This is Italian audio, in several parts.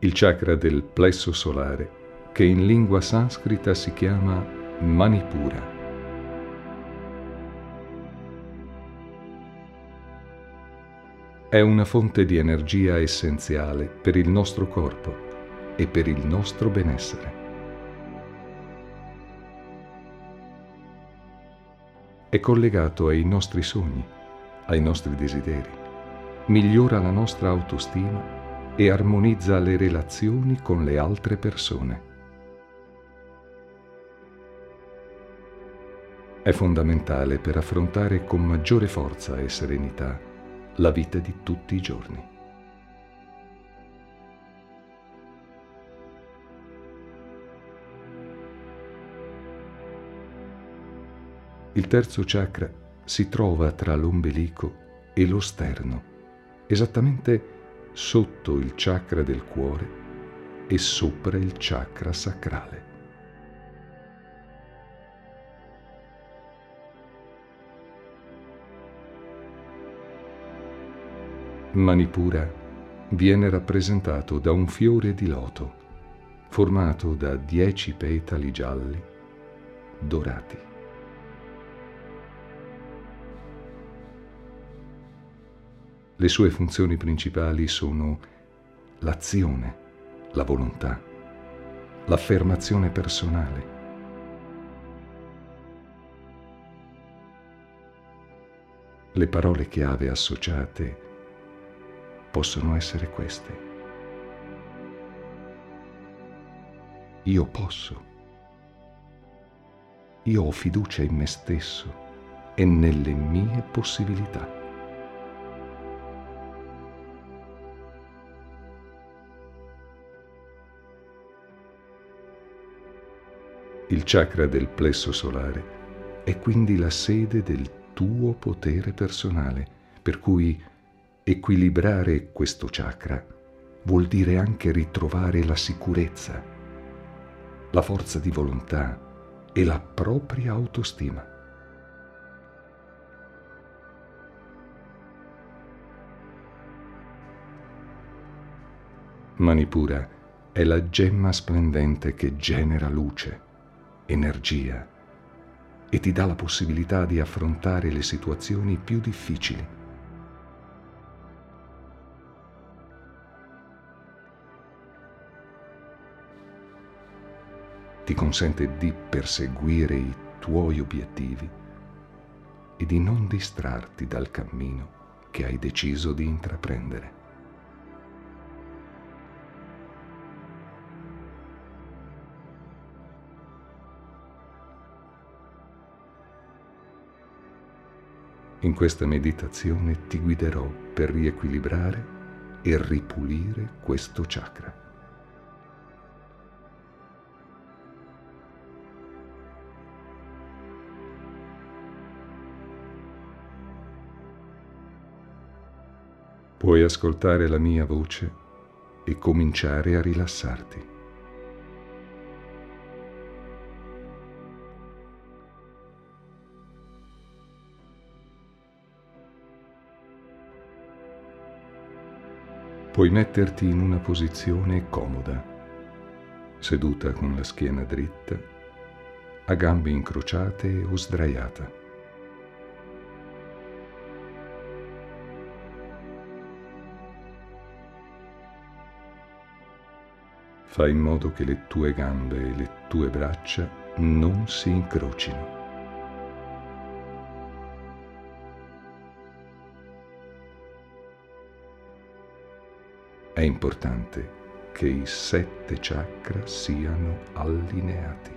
Il chakra del plesso solare, che in lingua sanscrita si chiama Manipura. È una fonte di energia essenziale per il nostro corpo e per il nostro benessere. È collegato ai nostri sogni, ai nostri desideri, migliora la nostra autostima e armonizza le relazioni con le altre persone. È fondamentale per affrontare con maggiore forza e serenità la vita di tutti i giorni. Il terzo chakra si trova tra l'ombelico e lo sterno, esattamente sotto il chakra del cuore e sopra il chakra sacrale. Manipura viene rappresentato da un fiore di loto formato da dieci petali gialli dorati. Le sue funzioni principali sono l'azione, la volontà, l'affermazione personale, le parole chiave associate possono essere queste. Io posso. Io ho fiducia in me stesso e nelle mie possibilità. Il chakra del plesso solare è quindi la sede del tuo potere personale, per cui Equilibrare questo chakra vuol dire anche ritrovare la sicurezza, la forza di volontà e la propria autostima. Manipura è la gemma splendente che genera luce, energia e ti dà la possibilità di affrontare le situazioni più difficili ti consente di perseguire i tuoi obiettivi e di non distrarti dal cammino che hai deciso di intraprendere. In questa meditazione ti guiderò per riequilibrare e ripulire questo chakra. Puoi ascoltare la mia voce e cominciare a rilassarti. Puoi metterti in una posizione comoda, seduta con la schiena dritta, a gambe incrociate o sdraiata. Fai in modo che le tue gambe e le tue braccia non si incrocino. È importante che i sette chakra siano allineati.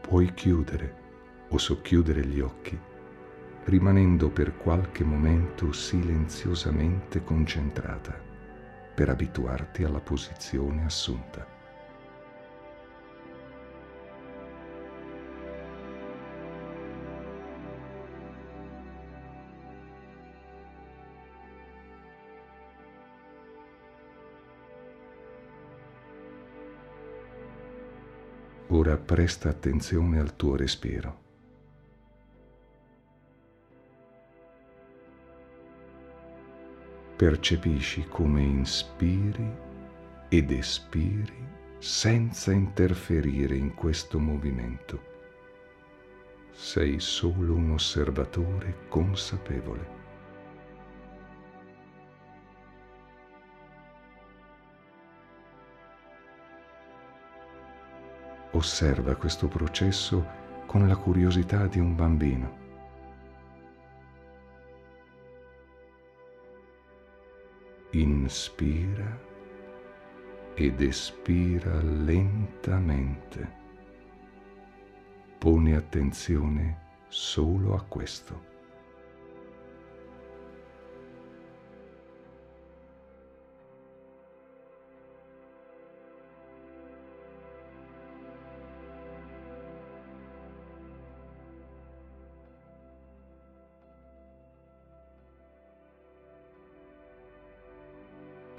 puoi chiudere o socchiudere gli occhi, rimanendo per qualche momento silenziosamente concentrata per abituarti alla posizione assunta. Ora presta attenzione al tuo respiro. Percepisci come inspiri ed espiri senza interferire in questo movimento. Sei solo un osservatore consapevole. osserva questo processo con la curiosità di un bambino. Inspira ed espira lentamente. Pone attenzione solo a questo.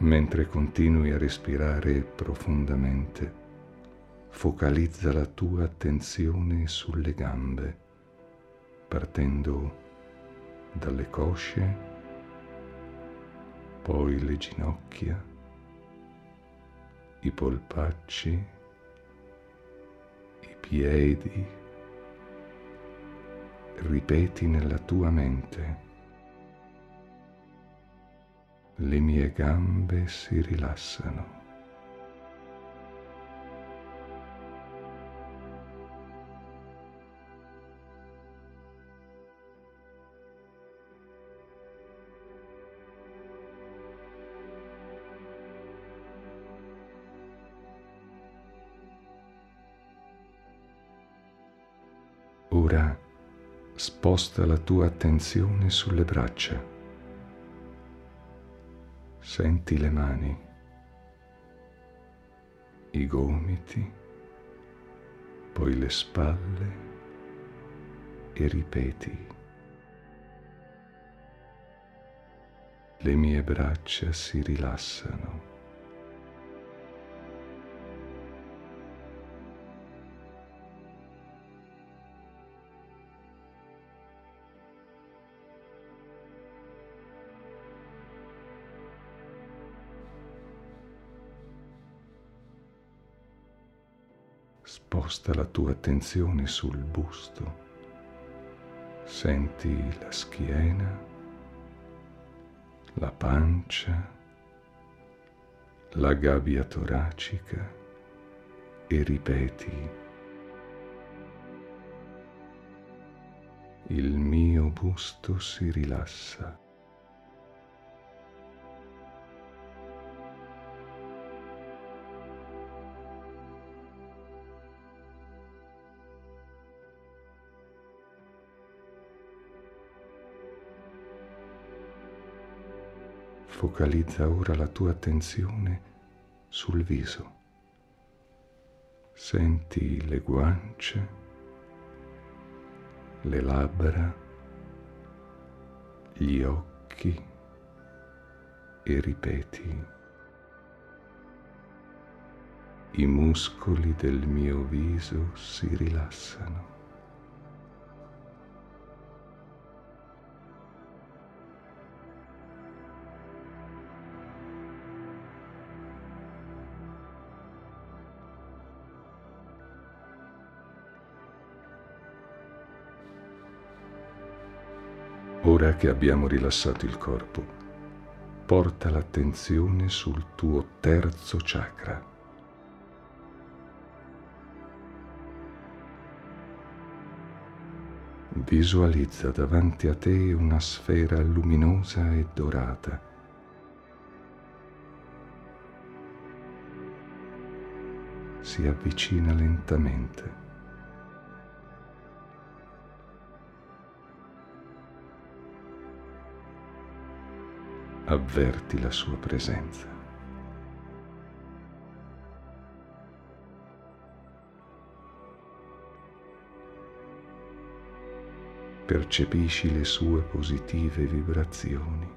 Mentre continui a respirare profondamente, focalizza la tua attenzione sulle gambe, partendo dalle cosce, poi le ginocchia, i polpacci, i piedi. Ripeti nella tua mente le mie gambe si rilassano. Ora sposta la tua attenzione sulle braccia. Senti le mani, i gomiti, poi le spalle e ripeti. Le mie braccia si rilassano. Sposta la tua attenzione sul busto. Senti la schiena, la pancia, la gabbia toracica e ripeti il mio busto si rilassa. Focalizza ora la tua attenzione sul viso. Senti le guance, le labbra, gli occhi e ripeti. I muscoli del mio viso si rilassano. Ora che abbiamo rilassato il corpo, porta l'attenzione sul tuo terzo chakra. Visualizza davanti a te una sfera luminosa e dorata. Si avvicina lentamente avverti la sua presenza. Percepisci le sue positive vibrazioni.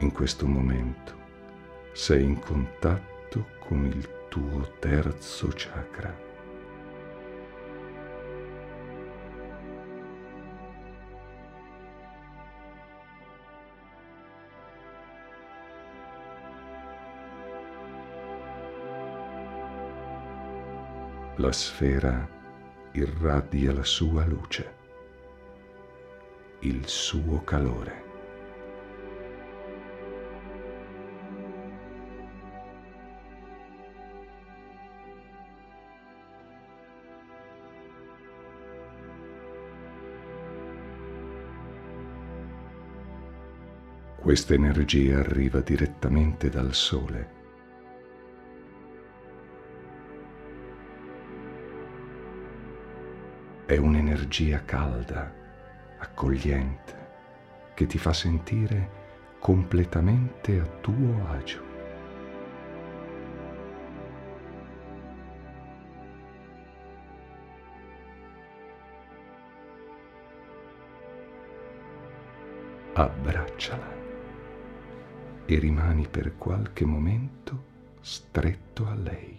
In questo momento sei in contatto con il tuo terzo chakra. La sfera irradia la sua luce, il suo calore. Questa energia arriva direttamente dal Sole. È un'energia calda, accogliente, che ti fa sentire completamente a tuo agio. Abbracciala e rimani per qualche momento stretto a lei.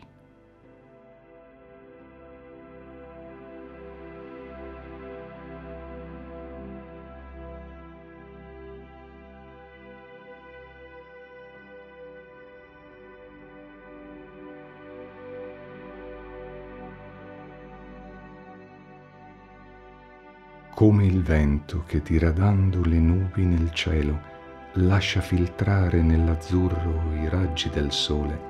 come il vento che diradando le nubi nel cielo lascia filtrare nell'azzurro i raggi del sole.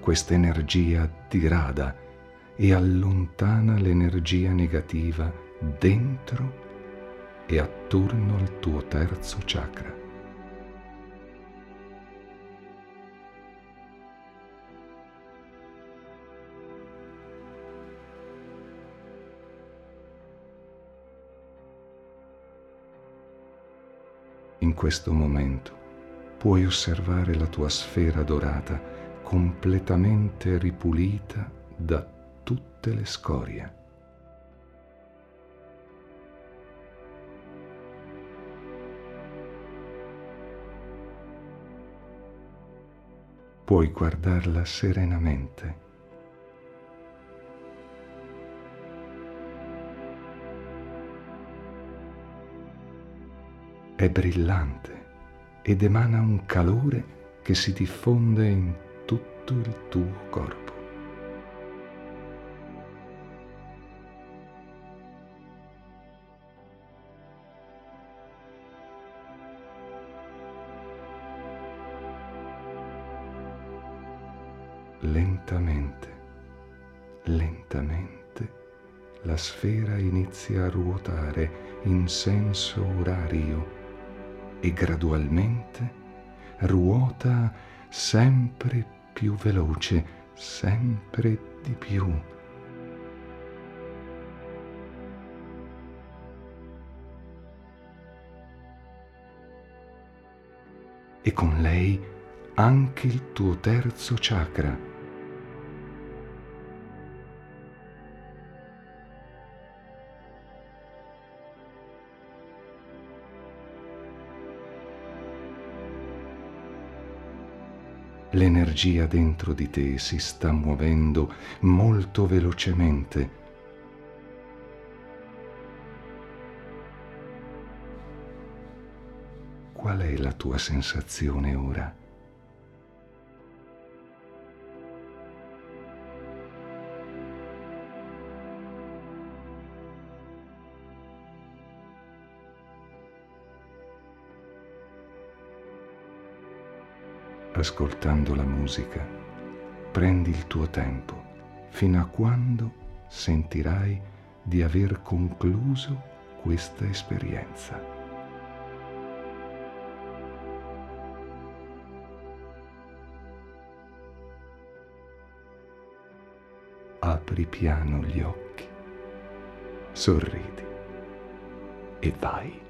Questa energia dirada e allontana l'energia negativa dentro e attorno al tuo terzo chakra. In questo momento puoi osservare la tua sfera dorata completamente ripulita da tutte le scorie. Puoi guardarla serenamente è brillante ed emana un calore che si diffonde in tutto il tuo corpo. Lentamente, lentamente, la sfera inizia a ruotare in senso orario e gradualmente ruota sempre più veloce, sempre di più. E con lei anche il tuo terzo chakra L'energia dentro di te si sta muovendo molto velocemente. Qual è la tua sensazione ora? Ascoltando la musica, prendi il tuo tempo fino a quando sentirai di aver concluso questa esperienza. apri piano gli occhi, sorridi e vai.